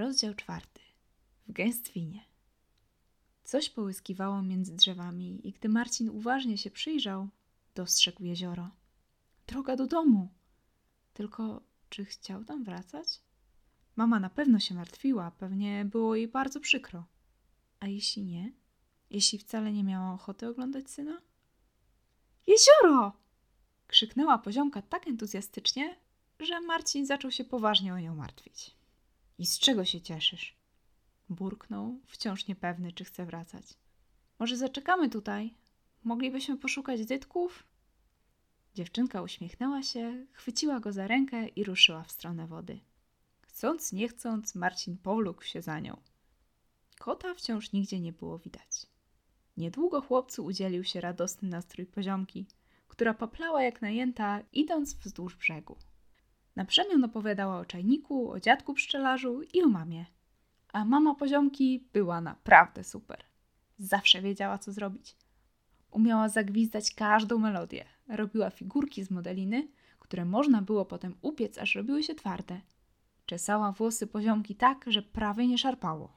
Rozdział czwarty. W gęstwinie. Coś połyskiwało między drzewami i gdy Marcin uważnie się przyjrzał, dostrzegł jezioro. Droga do domu. Tylko czy chciał tam wracać? Mama na pewno się martwiła, pewnie było jej bardzo przykro. A jeśli nie? Jeśli wcale nie miała ochoty oglądać syna? Jezioro! krzyknęła poziomka tak entuzjastycznie, że Marcin zaczął się poważnie o nią martwić. I z czego się cieszysz? Burknął, wciąż niepewny, czy chce wracać. Może zaczekamy tutaj? Moglibyśmy poszukać dytków? Dziewczynka uśmiechnęła się, chwyciła go za rękę i ruszyła w stronę wody. Chcąc, nie chcąc, Marcin powlókł się za nią. Kota wciąż nigdzie nie było widać. Niedługo chłopcu udzielił się radosny nastrój poziomki, która poplała jak najęta, idąc wzdłuż brzegu. Na przemian opowiadała o czajniku, o dziadku pszczelarzu i o mamie. A mama poziomki była naprawdę super. Zawsze wiedziała, co zrobić. Umiała zagwizdać każdą melodię. Robiła figurki z modeliny, które można było potem upiec, aż robiły się twarde. Czesała włosy poziomki tak, że prawie nie szarpało.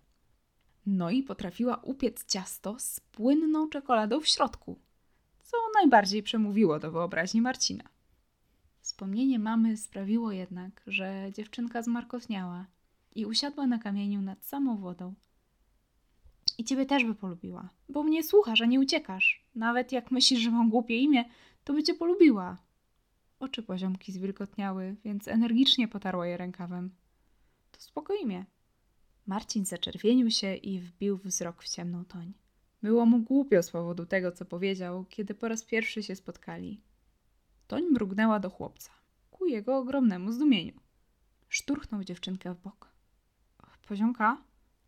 No i potrafiła upiec ciasto z płynną czekoladą w środku, co najbardziej przemówiło do wyobraźni Marcina. Wspomnienie mamy sprawiło jednak, że dziewczynka zmarkotniała i usiadła na kamieniu nad samą wodą. I ciebie też by polubiła, bo mnie słuchasz, a nie uciekasz. Nawet jak myślisz, że mam głupie imię, to by cię polubiła. Oczy poziomki zwilgotniały, więc energicznie potarła je rękawem. To spokojnie. Marcin zaczerwienił się i wbił wzrok w ciemną toń. Było mu głupio z powodu tego, co powiedział, kiedy po raz pierwszy się spotkali. Toń mrugnęła do chłopca, ku jego ogromnemu zdumieniu. Szturchnął dziewczynkę w bok. Poziomka?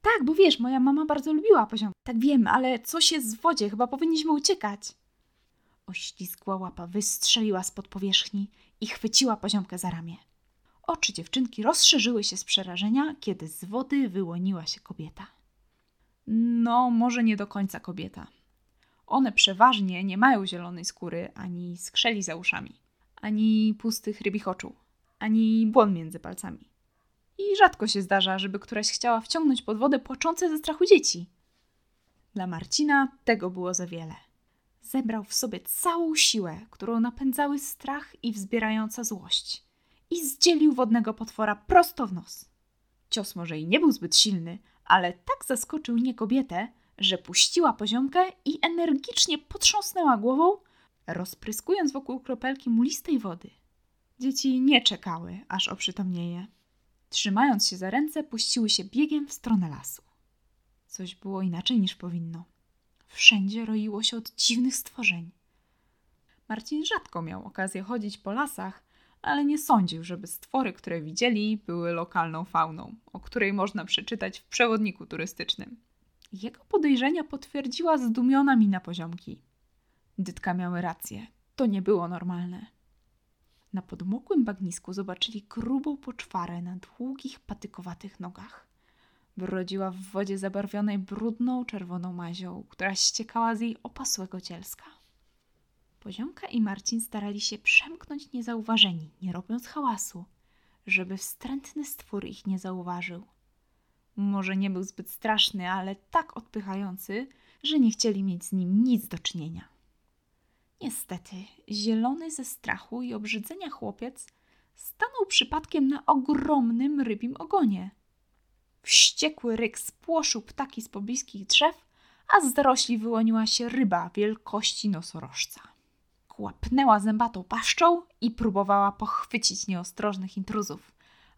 Tak, bo wiesz, moja mama bardzo lubiła poziomka. Tak wiem, ale coś jest w wodzie, chyba powinniśmy uciekać. Oślizgła łapa wystrzeliła spod powierzchni i chwyciła poziomkę za ramię. Oczy dziewczynki rozszerzyły się z przerażenia, kiedy z wody wyłoniła się kobieta. No, może nie do końca kobieta. One przeważnie nie mają zielonej skóry, ani skrzeli za uszami, ani pustych rybich oczu, ani błon między palcami. I rzadko się zdarza, żeby któraś chciała wciągnąć pod wodę płaczące ze strachu dzieci. Dla Marcina tego było za wiele. Zebrał w sobie całą siłę, którą napędzały strach i wzbierająca złość. I zdzielił wodnego potwora prosto w nos. Cios może i nie był zbyt silny, ale tak zaskoczył nie kobietę, że puściła poziomkę i energicznie potrząsnęła głową, rozpryskując wokół kropelki mulistej wody. Dzieci nie czekały, aż oprzytomnieje. Trzymając się za ręce, puściły się biegiem w stronę lasu. Coś było inaczej niż powinno. Wszędzie roiło się od dziwnych stworzeń. Marcin rzadko miał okazję chodzić po lasach, ale nie sądził, żeby stwory, które widzieli, były lokalną fauną, o której można przeczytać w przewodniku turystycznym. Jego podejrzenia potwierdziła zdumiona mina poziomki. Dytka miały rację. To nie było normalne. Na podmokłym bagnisku zobaczyli grubą poczwarę na długich, patykowatych nogach. Wyrodziła w wodzie zabarwionej brudną, czerwoną mazią, która ściekała z jej opasłego cielska. Poziomka i Marcin starali się przemknąć niezauważeni, nie robiąc hałasu, żeby wstrętny stwór ich nie zauważył. Może nie był zbyt straszny, ale tak odpychający, że nie chcieli mieć z nim nic do czynienia. Niestety, zielony ze strachu i obrzydzenia chłopiec stanął przypadkiem na ogromnym rybim ogonie. Wściekły ryk spłoszył ptaki z pobliskich drzew, a z zarośli wyłoniła się ryba wielkości nosorożca. Kłapnęła zębatą paszczą i próbowała pochwycić nieostrożnych intruzów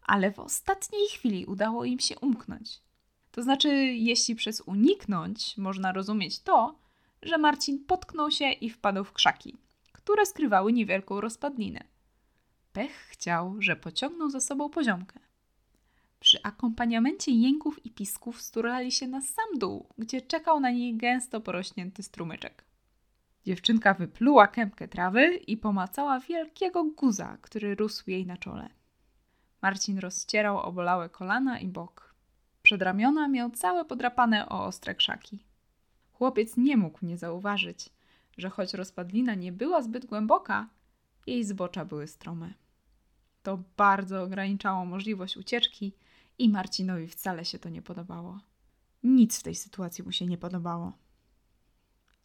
ale w ostatniej chwili udało im się umknąć. To znaczy, jeśli przez uniknąć można rozumieć to, że Marcin potknął się i wpadł w krzaki, które skrywały niewielką rozpadlinę. Pech chciał, że pociągnął za sobą poziomkę. Przy akompaniamencie jęków i pisków sturali się na sam dół, gdzie czekał na niej gęsto porośnięty strumyczek. Dziewczynka wypluła kępkę trawy i pomacała wielkiego guza, który rósł jej na czole. Marcin rozcierał obolałe kolana i bok. Przed ramiona miał całe podrapane o ostre krzaki. Chłopiec nie mógł nie zauważyć, że choć rozpadlina nie była zbyt głęboka, jej zbocza były strome. To bardzo ograniczało możliwość ucieczki I Marcinowi wcale się to nie podobało. Nic w tej sytuacji mu się nie podobało.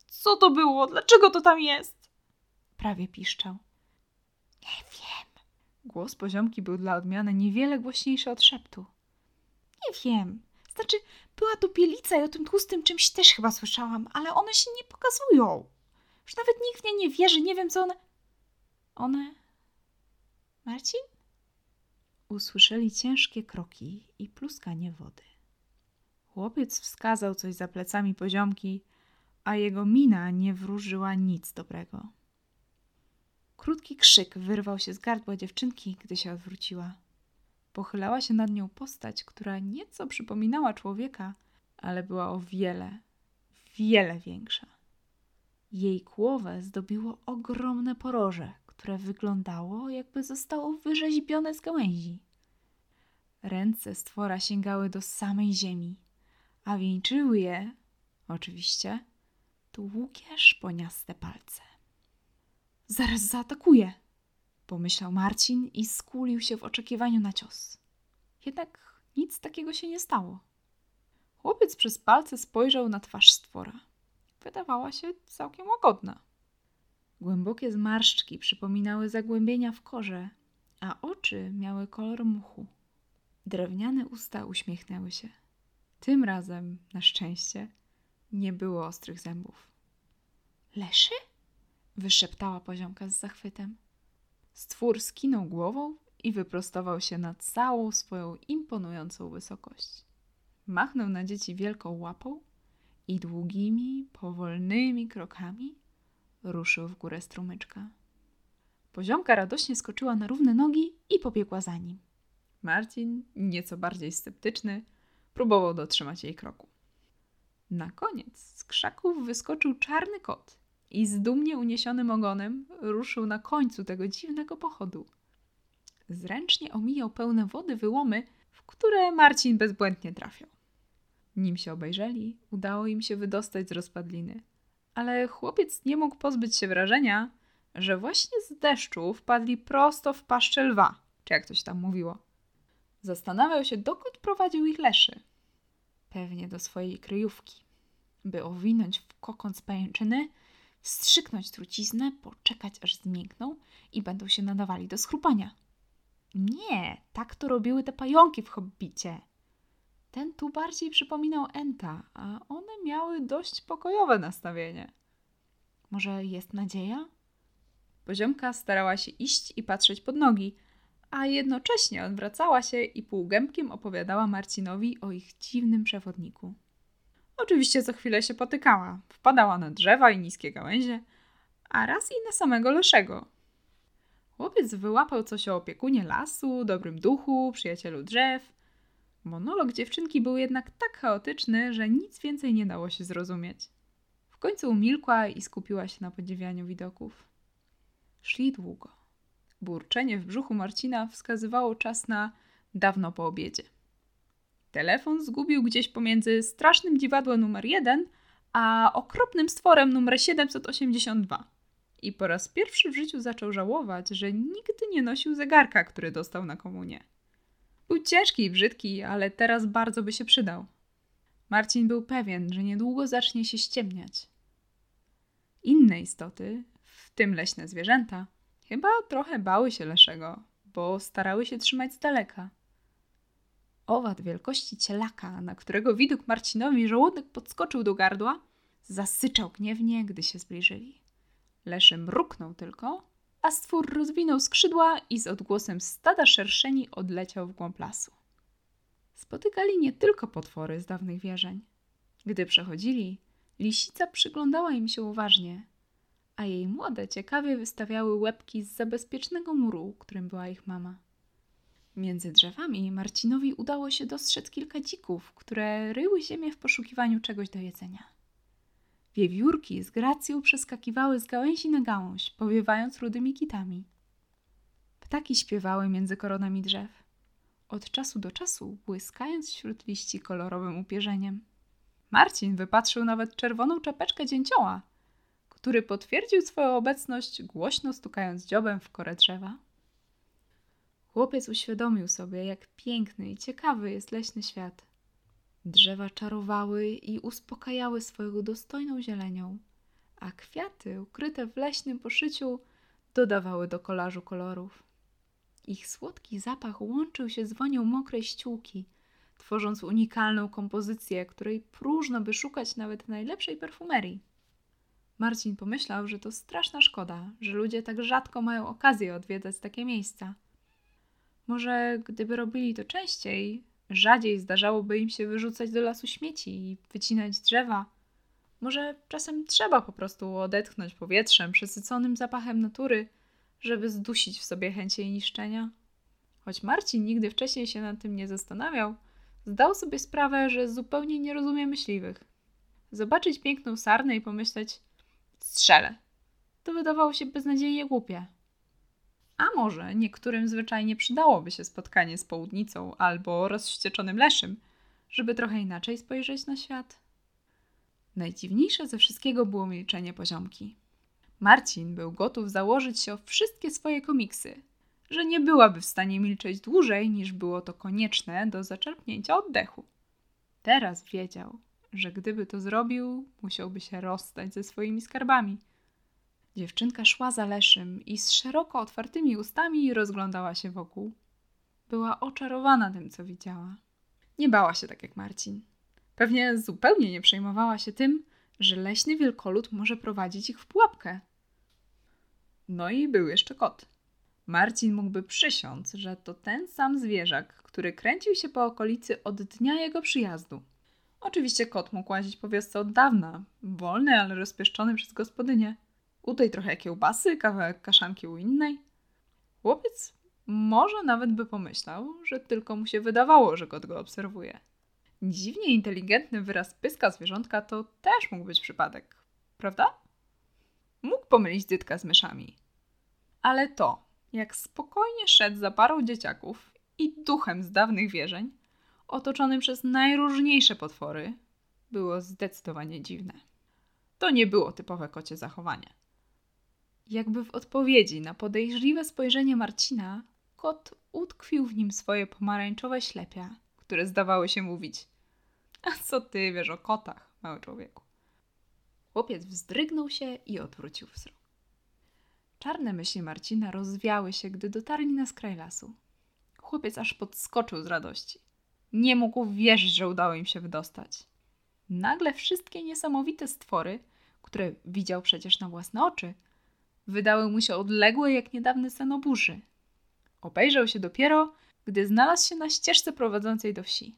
Co to było? Dlaczego to tam jest? Prawie piszczał. Nie wiem. Głos poziomki był dla odmiany niewiele głośniejszy od szeptu. Nie wiem. Znaczy, była tu pielica i o tym tłustym czymś też chyba słyszałam, ale one się nie pokazują. Już nawet nikt w nie nie wierzy, nie wiem co one... One... Marcin? Usłyszeli ciężkie kroki i pluskanie wody. Chłopiec wskazał coś za plecami poziomki, a jego mina nie wróżyła nic dobrego. Krótki krzyk wyrwał się z gardła dziewczynki, gdy się odwróciła. Pochylała się nad nią postać, która nieco przypominała człowieka, ale była o wiele, wiele większa. Jej głowę zdobiło ogromne poroże, które wyglądało, jakby zostało wyrzeźbione z gałęzi. Ręce stwora sięgały do samej ziemi, a wieńczyły je, oczywiście, długie, szponiaste palce. Zaraz zaatakuje, pomyślał Marcin i skulił się w oczekiwaniu na cios. Jednak nic takiego się nie stało. Chłopiec przez palce spojrzał na twarz stwora. Wydawała się całkiem łagodna. Głębokie zmarszczki przypominały zagłębienia w korze, a oczy miały kolor muchu. Drewniane usta uśmiechnęły się. Tym razem, na szczęście, nie było ostrych zębów. Leszy? Wyszeptała poziomka z zachwytem. Stwór skinął głową i wyprostował się na całą swoją imponującą wysokość. Machnął na dzieci wielką łapą i długimi, powolnymi krokami ruszył w górę strumyczka. Poziomka radośnie skoczyła na równe nogi i pobiegła za nim. Marcin, nieco bardziej sceptyczny, próbował dotrzymać jej kroku. Na koniec z krzaków wyskoczył czarny kot i z dumnie uniesionym ogonem ruszył na końcu tego dziwnego pochodu. Zręcznie omijał pełne wody wyłomy, w które Marcin bezbłędnie trafiał. Nim się obejrzeli, udało im się wydostać z rozpadliny. Ale chłopiec nie mógł pozbyć się wrażenia, że właśnie z deszczu wpadli prosto w paszczę lwa, czy jak coś tam mówiło. Zastanawiał się, dokąd prowadził ich leszy. Pewnie do swojej kryjówki, by owinąć w kokon z pajęczyny, wstrzyknąć truciznę, poczekać aż zmiękną i będą się nadawali do schrupania. Nie, tak to robiły te pająki w hobbicie. Ten tu bardziej przypominał Enta, a one miały dość pokojowe nastawienie. Może jest nadzieja? Poziomka starała się iść i patrzeć pod nogi, a jednocześnie odwracała się i półgębkiem opowiadała Marcinowi o ich dziwnym przewodniku. Oczywiście co chwilę się potykała, wpadała na drzewa i niskie gałęzie, a raz i na samego Leszego. Chłopiec wyłapał coś o opiekunie lasu, dobrym duchu, przyjacielu drzew. Monolog dziewczynki był jednak tak chaotyczny, że nic więcej nie dało się zrozumieć. W końcu umilkła i skupiła się na podziwianiu widoków. Szli długo. Burczenie w brzuchu Marcina wskazywało czas na dawno po obiedzie. Telefon zgubił gdzieś pomiędzy strasznym dziwadłem numer 1 a okropnym stworem numer 782. I po raz pierwszy w życiu zaczął żałować, że nigdy nie nosił zegarka, który dostał na komunie. Był ciężki i brzydki, ale teraz bardzo by się przydał. Marcin był pewien, że niedługo zacznie się ściemniać. Inne istoty, w tym leśne zwierzęta, chyba trochę bały się Leszego, bo starały się trzymać z daleka. Owad wielkości cielaka, na którego widok Marcinowi żołądek podskoczył do gardła, zasyczał gniewnie, gdy się zbliżyli. Leszy mruknął tylko, a stwór rozwinął skrzydła i z odgłosem stada szerszeni odleciał w głąb lasu. Spotykali nie tylko potwory z dawnych wierzeń. Gdy przechodzili, lisica przyglądała im się uważnie, a jej młode ciekawie wystawiały łebki z zabezpiecznego muru, którym była ich mama. Między drzewami Marcinowi udało się dostrzec kilka dzików, które ryły ziemię w poszukiwaniu czegoś do jedzenia. Wiewiórki z gracją przeskakiwały z gałęzi na gałąź, powiewając rudymi kitami. Ptaki śpiewały między koronami drzew, od czasu do czasu błyskając wśród liści kolorowym upierzeniem. Marcin wypatrzył nawet czerwoną czapeczkę dzięcioła, który potwierdził swoją obecność, głośno stukając dziobem w korę drzewa. Chłopiec uświadomił sobie, jak piękny i ciekawy jest leśny świat. Drzewa czarowały i uspokajały swoją dostojną zielenią, a kwiaty ukryte w leśnym poszyciu dodawały do kolażu kolorów. Ich słodki zapach łączył się z wonią mokrej ściółki, tworząc unikalną kompozycję, której próżno by szukać nawet najlepszej perfumerii. Marcin pomyślał, że to straszna szkoda, że ludzie tak rzadko mają okazję odwiedzać takie miejsca. Może gdyby robili to częściej, rzadziej zdarzałoby im się wyrzucać do lasu śmieci i wycinać drzewa. Może czasem trzeba po prostu odetchnąć powietrzem przesyconym zapachem natury, żeby zdusić w sobie chęć jej niszczenia. Choć Marcin nigdy wcześniej się nad tym nie zastanawiał, zdał sobie sprawę, że zupełnie nie rozumie myśliwych. Zobaczyć piękną sarnę i pomyśleć strzelę. To wydawało się beznadziejnie głupie. A może niektórym zwyczajnie przydałoby się spotkanie z południcą albo rozwścieczonym leszym, żeby trochę inaczej spojrzeć na świat? Najdziwniejsze ze wszystkiego było milczenie poziomki. Marcin był gotów założyć się o wszystkie swoje komiksy, że nie byłaby w stanie milczeć dłużej niż było to konieczne do zaczerpnięcia oddechu. Teraz wiedział, że gdyby to zrobił, musiałby się rozstać ze swoimi skarbami. Dziewczynka szła za Leszym i z szeroko otwartymi ustami rozglądała się wokół. Była oczarowana tym, co widziała. Nie bała się tak jak Marcin. Pewnie zupełnie nie przejmowała się tym, że leśny wielkolud może prowadzić ich w pułapkę. No i był jeszcze kot. Marcin mógłby przysiąc, że to ten sam zwierzak, który kręcił się po okolicy od dnia jego przyjazdu. Oczywiście kot mógł łazić po wiosce od dawna, wolny, ale rozpieszczony przez gospodynię. U tej trochę kiełbasy, kawałek kaszanki u innej. Chłopiec może nawet by pomyślał, że tylko mu się wydawało, że kot go obserwuje. Dziwnie inteligentny wyraz pyska zwierzątka to też mógł być przypadek, prawda? Mógł pomylić dytka z myszami. Ale to, jak spokojnie szedł za parą dzieciaków i duchem z dawnych wierzeń, otoczony przez najróżniejsze potwory, było zdecydowanie dziwne. To nie było typowe kocie zachowanie. Jakby w odpowiedzi na podejrzliwe spojrzenie Marcina, kot utkwił w nim swoje pomarańczowe ślepia, które zdawały się mówić: A co ty wiesz o kotach, mały człowieku? Chłopiec wzdrygnął się i odwrócił wzrok. Czarne myśli Marcina rozwiały się, gdy dotarli na skraj lasu. Chłopiec aż podskoczył z radości. Nie mógł wierzyć, że udało im się wydostać. Nagle wszystkie niesamowite stwory, które widział przecież na własne oczy, wydały mu się odległe jak niedawny sen burzy. Obejrzał się dopiero, gdy znalazł się na ścieżce prowadzącej do wsi.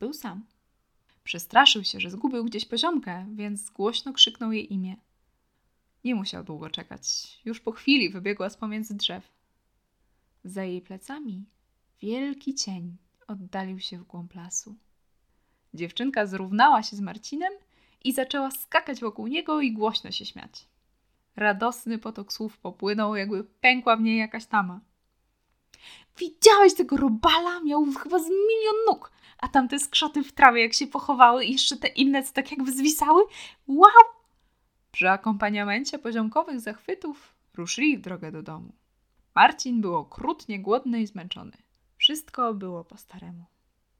Był sam. Przestraszył się, że zgubił gdzieś poziomkę, więc głośno krzyknął jej imię. Nie musiał długo czekać. Już po chwili wybiegła z pomiędzy drzew. Za jej plecami wielki cień oddalił się w głąb lasu. Dziewczynka zrównała się z Marcinem i zaczęła skakać wokół niego i głośno się śmiać. Radosny potok słów popłynął, jakby pękła w niej jakaś tama. Widziałeś tego robala? Miał chyba z milion nóg, a tamte skrzaty w trawie jak się pochowały i jeszcze te inne co tak jakby zwisały. Wow! Przy akompaniamencie poziomkowych zachwytów ruszyli w drogę do domu. Marcin był okrutnie głodny i zmęczony. Wszystko było po staremu.